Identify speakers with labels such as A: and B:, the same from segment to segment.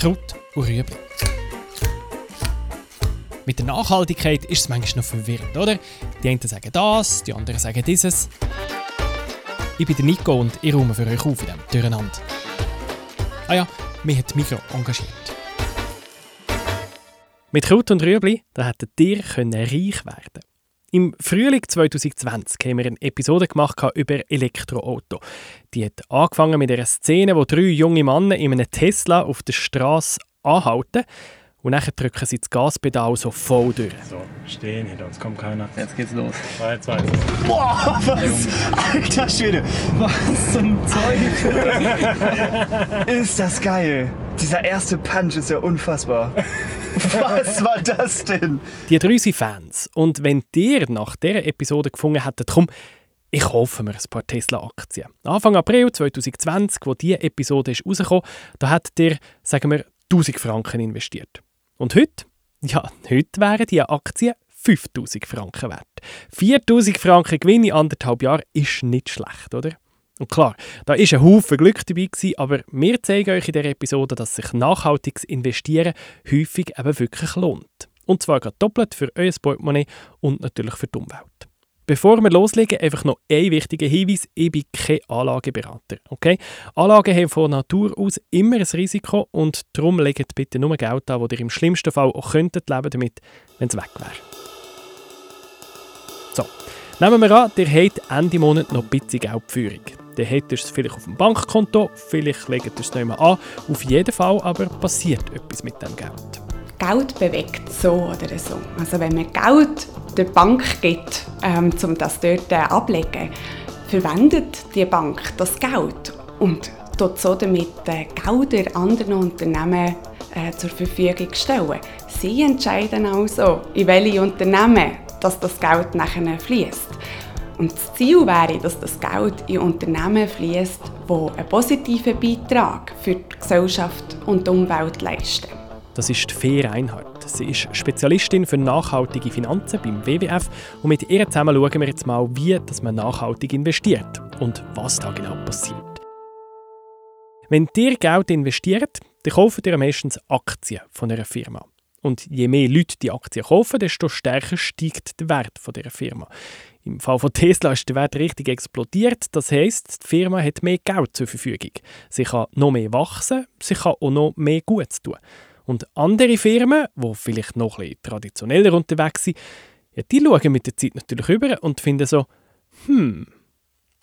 A: Kraut und Rüebli. Mit der Nachhaltigkeit ist es manchmal noch verwirrend, oder? Die einen sagen das, die anderen sagen dieses. Ich bin Nico und ich räume für euch auf in diesem Durcheinander. Ah ja, mich hat Mikro engagiert. Mit Kraut und Rüebli da hätten ihr reich werden Im Frühling 2020 haben wir eine Episode gemacht über Elektroauto. Die hat angefangen mit einer Szene, wo drei junge Männer in einem Tesla auf der Straße anhalten und dann drücken sie das Gaspedal so voll durch.
B: So, stehen, hinter uns kommt keiner.
C: Jetzt geht's los.
B: 3, 2,
C: Boah, was? Alter Schwede, was zum Teufel? ist das geil. Dieser erste Punch ist ja unfassbar. Was war das denn?
A: Die drei sind Fans. Und wenn ihr nach dieser Episode gefunden hättet, komm, ich kaufe mir ein paar Tesla-Aktien. Anfang April 2020, wo diese Episode ist rausgekommen, da hat ihr, sagen wir, 1000 Franken investiert. Und heute? Ja, heute wären diese Aktien 5000 Franken wert. 4000 Franken Gewinn in anderthalb Jahren ist nicht schlecht, oder? Und klar, da ist ein Haufen Glück dabei gewesen, aber wir zeigen euch in dieser Episode, dass sich nachhaltiges Investieren häufig eben wirklich lohnt. Und zwar gerade doppelt für euer Portemonnaie und natürlich für die Umwelt. Bevor wir loslegen, einfach noch ein wichtiger Hinweis. Ich bin kein Anlageberater. Okay? Anlagen haben von Natur aus immer ein Risiko und darum legt bitte nur Geld an, das ihr im schlimmsten Fall auch könntet leben damit, wenn es weg wäre. So, nehmen wir an, ihr habt Ende Monat noch ein bisschen Geldführung. Dann habt ihr es vielleicht auf dem Bankkonto, vielleicht legt ihr es nicht mehr an. Auf jeden Fall aber passiert etwas mit dem Geld.
D: Geld bewegt so oder so. Also wenn man Geld der Bank gibt, ähm, um das dort äh, abzulegen, verwendet die Bank das Geld und tut so damit äh, Gelder anderen Unternehmen äh, zur Verfügung stellen. Sie entscheiden also, in welche Unternehmen dass das Geld nachher fließt. Und das Ziel wäre, dass das Geld in Unternehmen fließt, die einen positiven Beitrag für die Gesellschaft und die Umwelt leisten.
A: Das ist Fair Reinhardt. Sie ist Spezialistin für nachhaltige Finanzen beim WWF und mit ihr zusammen schauen wir jetzt mal, wie dass man nachhaltig investiert und was da genau passiert. Wenn ihr Geld investiert, dann kauft ihr meistens Aktien von einer Firma. Und je mehr Leute die Aktien kaufen, desto stärker steigt der Wert von dieser Firma. Im Fall von Tesla ist der Wert richtig explodiert. Das heißt, die Firma hat mehr Geld zur Verfügung. Sie kann noch mehr wachsen, sie kann auch noch mehr Gutes tun. Und andere Firmen, die vielleicht noch ein bisschen traditioneller unterwegs sind, ja, die schauen mit der Zeit natürlich über und finden so, hm,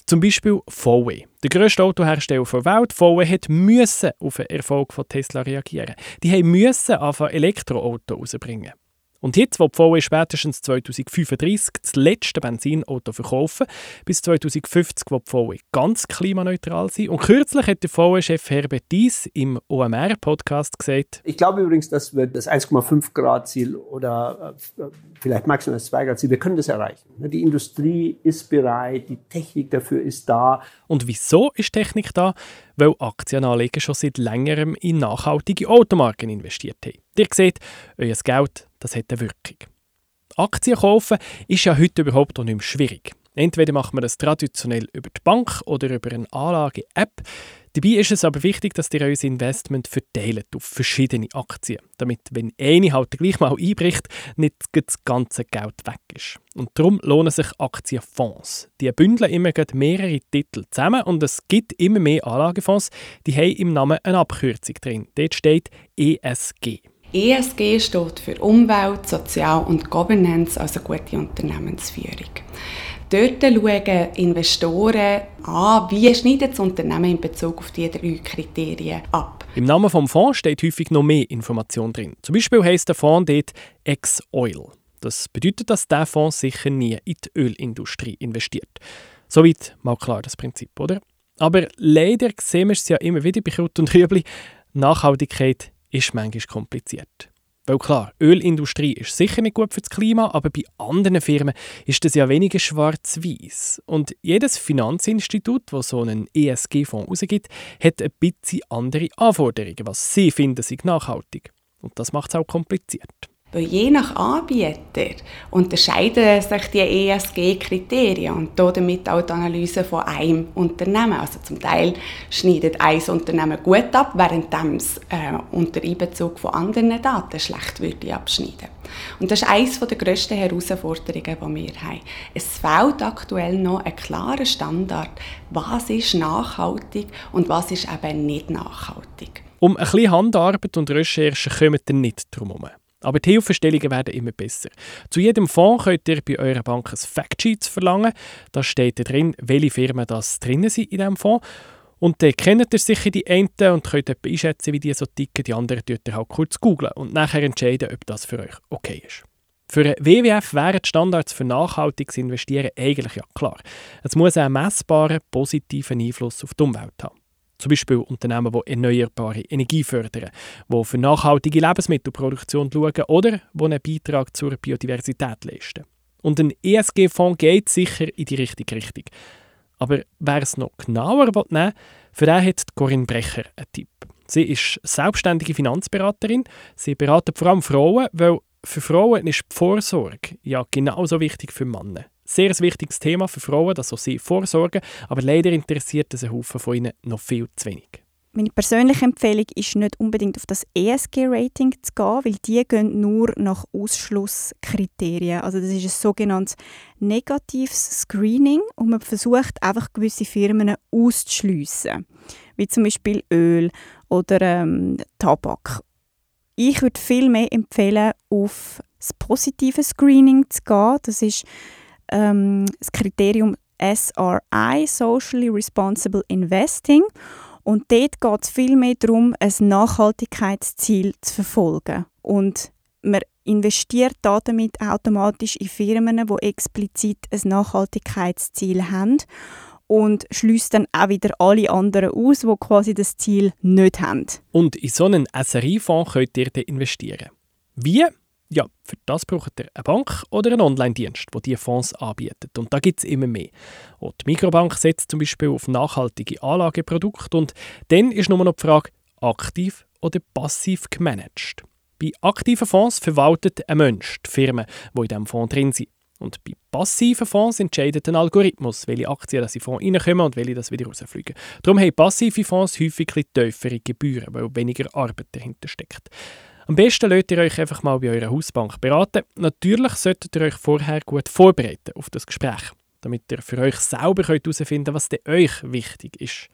A: zum Beispiel VW. Der grösste Autohersteller der Welt, VW, hat müssen auf den Erfolg von Tesla reagieren. Die müssen anfangen, Elektroautos rausbringen. Und jetzt, wo die VW spätestens 2035 das letzte Benzinauto verkaufen, bis 2050, wo die VW ganz klimaneutral sind. Und kürzlich hat der VW-Chef Herbert Dies im OMR-Podcast gesagt,
E: Ich glaube übrigens, dass wir das 1,5 Grad Ziel oder äh, vielleicht maximal das 2 Grad Ziel, wir können das erreichen. Die Industrie ist bereit, die Technik dafür ist da.
A: Und wieso ist Technik da? Weil Aktienanleger schon seit längerem in nachhaltige Automarken investiert haben. Ihr seht, euer Geld das hat eine Wirkung. Aktien kaufen ist ja heute überhaupt noch nicht mehr schwierig. Entweder macht man das traditionell über die Bank oder über eine Anlage-App. Dabei ist es aber wichtig, dass ihr euer Investment verteilt auf verschiedene Aktien, damit, wenn eine halt gleich mal einbricht, nicht das ganze Geld weg ist. Und darum lohnen sich Aktienfonds. Die bündeln immer mehrere Titel zusammen und es gibt immer mehr Anlagefonds, die haben im Namen eine Abkürzung drin. Dort steht ESG.
D: ESG steht für Umwelt, Sozial und Governance, also gute Unternehmensführung. Dort schauen Investoren an, wie schneidet das Unternehmen in Bezug auf diese drei Kriterien ab.
A: Im Namen des Fonds steht häufig noch mehr Information drin. Zum Beispiel heisst der Fonds dort Ex-Oil. Das bedeutet, dass der Fonds sicher nie in die Ölindustrie investiert. Soweit mal klar das Prinzip, oder? Aber leider sehen wir es ja immer wieder bei Kraut und Rüebli. Nachhaltigkeit ist manchmal kompliziert. Weil klar, Ölindustrie ist sicher nicht gut für das Klima, aber bei anderen Firmen ist das ja weniger schwarz-weiß. Und jedes Finanzinstitut, das so einen ESG-Fonds rausgibt, hat ein bisschen andere Anforderungen, was sie finden, sind nachhaltig. Und das macht es auch kompliziert.
D: Weil je nach Anbieter unterscheiden sich die ESG-Kriterien und damit auch die Analyse von einem Unternehmen. Also zum Teil schneidet ein Unternehmen gut ab, während es äh, unter Einbezug von anderen Daten schlecht würde abschneiden. Und das ist eines der grössten Herausforderungen, die wir haben. Es fehlt aktuell noch ein klarer Standard, was ist nachhaltig und was ist eben nicht nachhaltig.
A: Um ein bisschen Handarbeit und Recherche kommen ihr nicht drum herum. Aber die Hilfestellungen werden immer besser. Zu jedem Fonds könnt ihr bei eurer Bank ein Factsheet verlangen. Da steht drin, welche Firmen das drin sind in diesem Fonds. Und dann kennt ihr sicher die einen und könnt etwa einschätzen, wie die so ticken. Die anderen könnt ihr halt kurz googeln und nachher entscheiden, ob das für euch okay ist. Für einen WWF wären die Standards für nachhaltiges Investieren eigentlich ja klar. Es muss einen messbaren, positiven Einfluss auf die Umwelt haben. Zum Beispiel Unternehmen, die erneuerbare Energie fördern, die für nachhaltige Lebensmittelproduktion schauen oder die einen Beitrag zur Biodiversität leisten. Und ein ESG-Fonds geht sicher in die richtige Richtung. Aber wer es noch genauer nehmen will, für den hat Corinne Brecher einen Tipp. Sie ist selbstständige Finanzberaterin. Sie beratet vor allem Frauen, weil für Frauen ist die Vorsorge ja genauso wichtig für Männer sehr wichtiges Thema für Frauen, dass sie vorsorgen, aber leider interessiert es einen Haufen von ihnen noch viel zu wenig.
F: Meine persönliche Empfehlung ist nicht unbedingt auf das ESG-Rating zu gehen, weil die gehen nur nach Ausschlusskriterien. Also das ist ein sogenanntes negatives Screening und man versucht einfach gewisse Firmen auszuschliessen, wie zum Beispiel Öl oder ähm, Tabak. Ich würde viel mehr empfehlen, auf das positive Screening zu gehen. Das ist ähm, das Kriterium SRI, Socially Responsible Investing. Und dort geht es viel mehr darum, ein Nachhaltigkeitsziel zu verfolgen. Und man investiert damit automatisch in Firmen, die explizit ein Nachhaltigkeitsziel haben und schließt dann auch wieder alle anderen aus, die quasi das Ziel nicht haben.
A: Und in so einen SRI-Fonds könnt ihr investieren. Wie? Ja, für das braucht ihr eine Bank oder einen Online-Dienst, der diese Fonds anbietet. Und da gibt es immer mehr. Auch die Mikrobank setzt zum Beispiel auf nachhaltige Anlageprodukte und dann ist nur noch die Frage, aktiv oder passiv gemanagt. Bei aktiven Fonds verwaltet ein Mensch die Firmen, die in diesem Fonds drin sind. Und bei passiven Fonds entscheidet ein Algorithmus, welche Aktien in den Fonds reinkommen und welche das wieder rausfliegen. Darum haben passive Fonds häufig tiefere Gebühren, weil weniger Arbeit dahinter steckt. Am besten lasst ihr euch einfach mal bei eurer Hausbank beraten. Natürlich solltet ihr euch vorher gut vorbereiten auf das Gespräch, damit ihr für euch selber herausfinden könnt, was euch wichtig ist.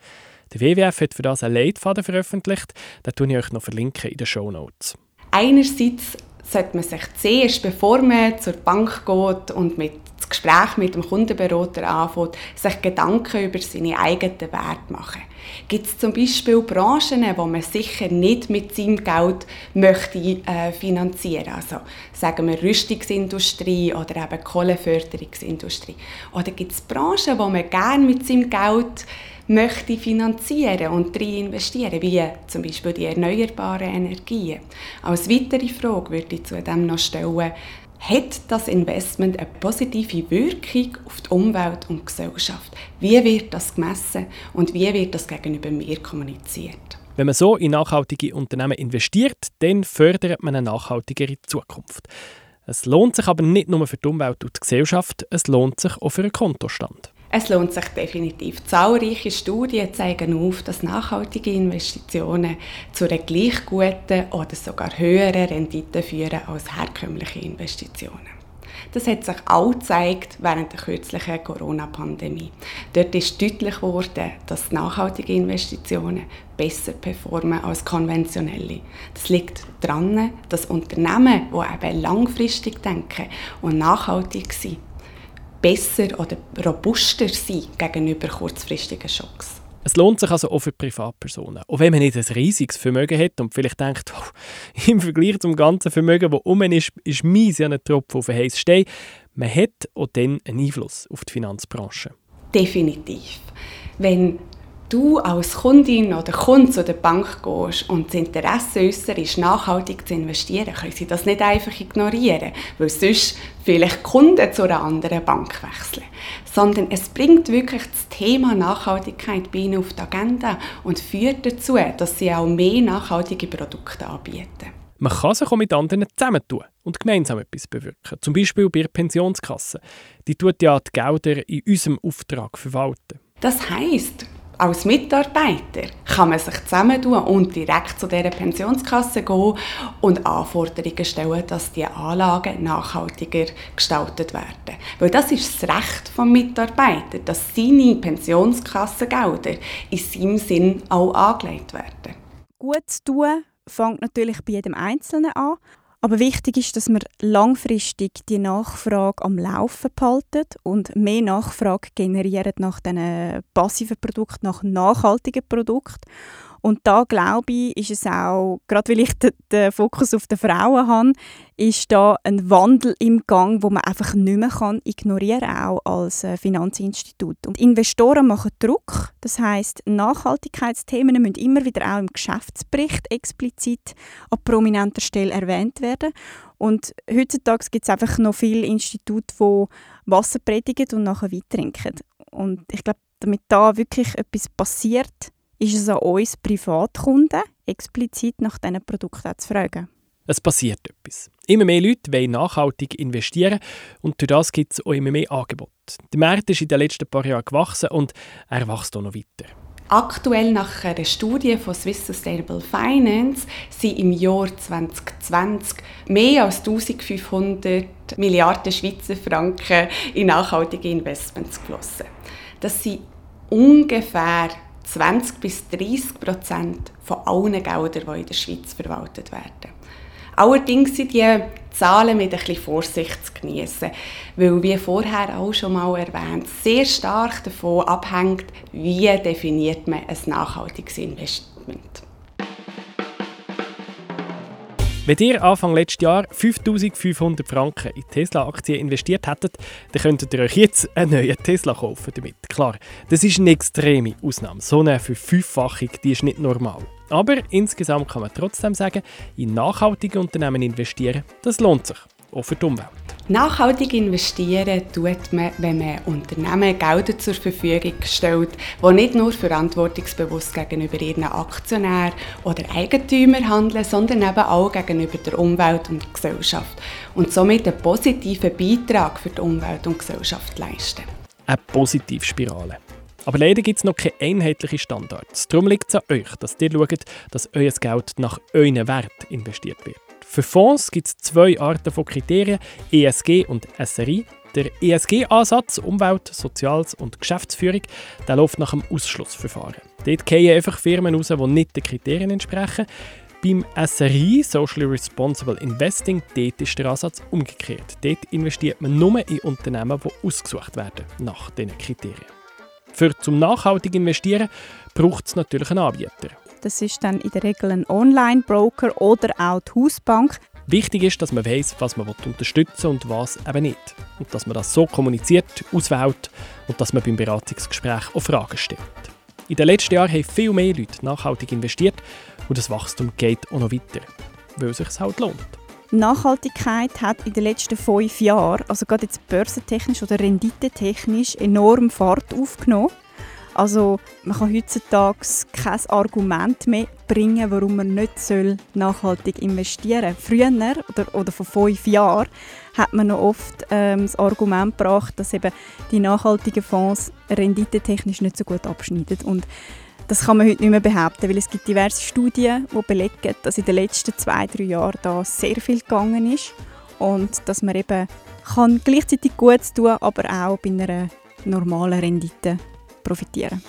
A: Der WWF hat für das einen Leitfaden veröffentlicht, den tue ich euch noch verlinken in den Show Notes.
D: Einerseits sollte man sich zuerst, bevor man zur Bank geht und mit das Gespräch mit dem Kundenberater anfängt, sich Gedanken über seine eigenen Werte machen. Gibt es zum Beispiel Branchen, wo man sicher nicht mit seinem Geld möchte äh, finanzieren Also sagen wir Rüstungsindustrie oder eben Kohleförderungsindustrie. Oder gibt es Branchen, wo man gerne mit seinem Geld möchte finanzieren und rein investieren, wie zum Beispiel die erneuerbaren Energien. Als weitere Frage würde ich zu dem noch stellen, hat das Investment eine positive Wirkung auf die Umwelt und die Gesellschaft? Wie wird das gemessen und wie wird das gegenüber mir kommuniziert?
A: Wenn man so in nachhaltige Unternehmen investiert, dann fördert man eine nachhaltigere Zukunft. Es lohnt sich aber nicht nur für die Umwelt und die Gesellschaft, es lohnt sich auch für einen Kontostand.
D: Es lohnt sich definitiv. Zahlreiche Studien zeigen auf, dass nachhaltige Investitionen zu einer gleich guten oder sogar höheren Rendite führen als herkömmliche Investitionen. Das hat sich auch gezeigt während der kürzlichen Corona-Pandemie. Dort ist deutlich geworden, dass nachhaltige Investitionen besser performen als konventionelle. Das liegt daran, dass Unternehmen, die eben langfristig denken und nachhaltig sind, besser oder robuster sein gegenüber kurzfristigen Schocks.
A: Es lohnt sich also auch für Privatpersonen. Auch wenn man nicht ein riesiges Vermögen hat und vielleicht denkt, oh, im Vergleich zum ganzen Vermögen, das um ist, ist meins ja ein Tropfen auf den heißen Stein. Man hat auch dann einen Einfluss auf die Finanzbranche.
D: Definitiv. Wenn du als Kundin oder Kunde zu der Bank gehst und das Interesse äußerst nachhaltig zu investieren, können sie das nicht einfach ignorieren, weil sonst vielleicht Kunden zu einer anderen Bank wechseln. Sondern es bringt wirklich das Thema Nachhaltigkeit bei ihnen auf die Agenda und führt dazu, dass sie auch mehr nachhaltige Produkte anbieten.
A: Man kann sich auch mit anderen zusammentun und gemeinsam etwas bewirken. Zum Beispiel bei der Pensionskasse. Die tut ja die Gelder in unserem Auftrag verwalten.
D: Das heisst, als Mitarbeiter kann man sich zusammentun und direkt zu dieser Pensionskasse gehen und Anforderungen stellen, dass die Anlagen nachhaltiger gestaltet werden. Weil das ist das Recht des Mitarbeiters, dass seine Pensionskassengelder in seinem Sinn auch angelegt werden.
F: Gut zu tun fängt natürlich bei jedem Einzelnen an, aber wichtig ist, dass man langfristig die Nachfrage am Laufen behaltet und mehr Nachfrage generiert nach diesen passiven Produkten, nach nachhaltigen Produkten. Und da glaube ich, ist es auch, gerade weil ich den, Fokus auf die Frauen habe, ist da ein Wandel im Gang, wo man einfach nicht mehr kann ignorieren auch als äh, Finanzinstitut. Und Investoren machen Druck, das heißt Nachhaltigkeitsthemen müssen immer wieder auch im Geschäftsbericht explizit an prominenter Stelle erwähnt werden. Und heutzutage gibt es einfach noch viele Institute, die Wasser predigen und nachher Wein trinken. Und ich glaube, damit da wirklich etwas passiert, ist es an uns Privatkunden, explizit nach diesen Produkten zu fragen.
A: Es passiert etwas. Immer mehr Leute wollen nachhaltig investieren und durch das gibt es auch immer mehr Angebote. Der Markt ist in den letzten paar Jahren gewachsen und er wächst auch noch weiter.
D: Aktuell nach einer Studie von Swiss Sustainable Finance sind im Jahr 2020 mehr als 1500 Milliarden Schweizer Franken in nachhaltige Investments geflossen. Das sind ungefähr 20 bis 30 Prozent von allen Geldern, die in der Schweiz verwaltet werden. Allerdings sind die Zahlen mit bisschen Vorsicht zu genießen, weil, wie vorher auch schon mal erwähnt, sehr stark davon abhängt, wie definiert man ein nachhaltiges Investment.
A: Wenn ihr Anfang letztes Jahr 5500 Franken in Tesla-Aktien investiert hättet, dann könntet ihr euch jetzt einen neuen Tesla kaufen damit. Klar, das ist eine extreme Ausnahme. So eine Verfünffachung, die ist nicht normal. Aber insgesamt kann man trotzdem sagen, in nachhaltige Unternehmen investieren, das lohnt sich auch für die Umwelt.
D: Nachhaltig investieren tut man, wenn man Unternehmen Gelder zur Verfügung stellt, die nicht nur verantwortungsbewusst gegenüber ihren Aktionären oder Eigentümern handeln, sondern eben auch gegenüber der Umwelt und der Gesellschaft und somit einen positiven Beitrag für die Umwelt und die Gesellschaft leisten.
A: Eine Positivspirale. Aber leider gibt es noch keine einheitlichen Standards. Darum liegt es an euch, dass ihr schaut, dass euer Geld nach euren Wert investiert wird. Für Fonds gibt es zwei Arten von Kriterien, ESG und SRI. Der ESG-Ansatz, Umwelt, Soziales und Geschäftsführung, der läuft nach einem Ausschlussverfahren. Dort fallen einfach Firmen raus, die nicht den Kriterien entsprechen. Beim SRI, Socially Responsible Investing, dort ist der Ansatz umgekehrt. Dort investiert man nur in Unternehmen, die ausgesucht werden nach diesen Kriterien. Für zum nachhaltig investieren braucht es natürlich einen Anbieter.
F: Das ist dann in der Regel ein Online-Broker oder auch die Hausbank.
A: Wichtig ist, dass man weiß, was man unterstützen und was eben nicht. Und dass man das so kommuniziert, auswählt und dass man beim Beratungsgespräch auch Fragen stellt. In den letzten Jahren haben viel mehr Leute nachhaltig investiert und das Wachstum geht auch noch weiter, weil es sich halt lohnt.
F: Nachhaltigkeit hat in den letzten fünf Jahren, also gerade jetzt börsentechnisch oder renditetechnisch, enorm Fahrt aufgenommen. Also man kann heutzutage kein Argument mehr bringen, warum man nicht nachhaltig investieren soll. Früher oder, oder vor fünf Jahren hat man noch oft ähm, das Argument gebracht, dass eben die nachhaltigen Fonds renditetechnisch nicht so gut abschneiden. Und das kann man heute nicht mehr behaupten, weil es gibt diverse Studien, die belegen, dass in den letzten zwei, drei Jahren da sehr viel gegangen ist und dass man eben kann gleichzeitig gut tun, aber auch bei einer normalen Rendite profitieren.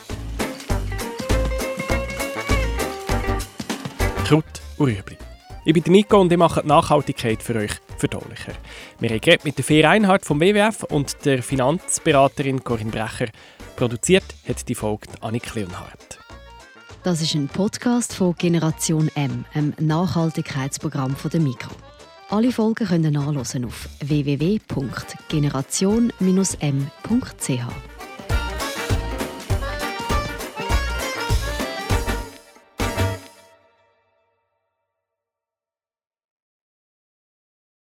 A: Kraut und Rüebli. Ich bin Nico und ich mache die Nachhaltigkeit für euch verdaulicher. Wir haben mit der Fair Einhardt vom WWF und der Finanzberaterin Corinne Brecher. Produziert hat die Folge Annik Leonhardt.
G: Das ist ein Podcast von Generation M, einem Nachhaltigkeitsprogramm von der Mikro. Alle Folgen können nachlesen auf www.generation-m.ch.